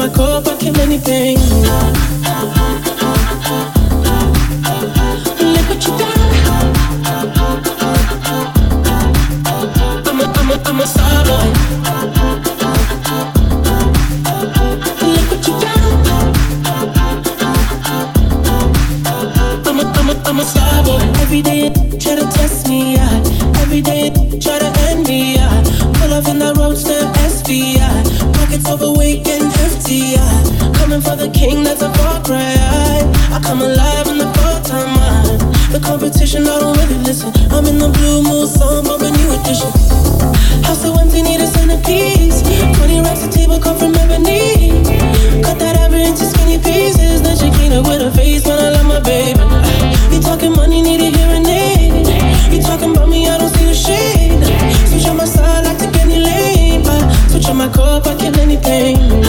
I go up, I kill anything. Look what you done. I'm a, I'm a, I'm a star boy. I'm a, star boy. Every day try to test me, day try to end me, yeah. Pull off in that roadster SVI. Pockets overweight the king, that's a far cry. I, come alive in the part-time mind. The competition, I don't really listen. I'm in the blue moon, some of a new edition. House so empty, need a centerpiece. 20 racks a table come from ebony. Cut that ever into skinny pieces. Then she clean up with her face when I love my baby. You talking money, need a hearing aid. You talking about me, I don't see a shade. Switch on my side, I like to get any lane. Switch on my cup, I kill anything.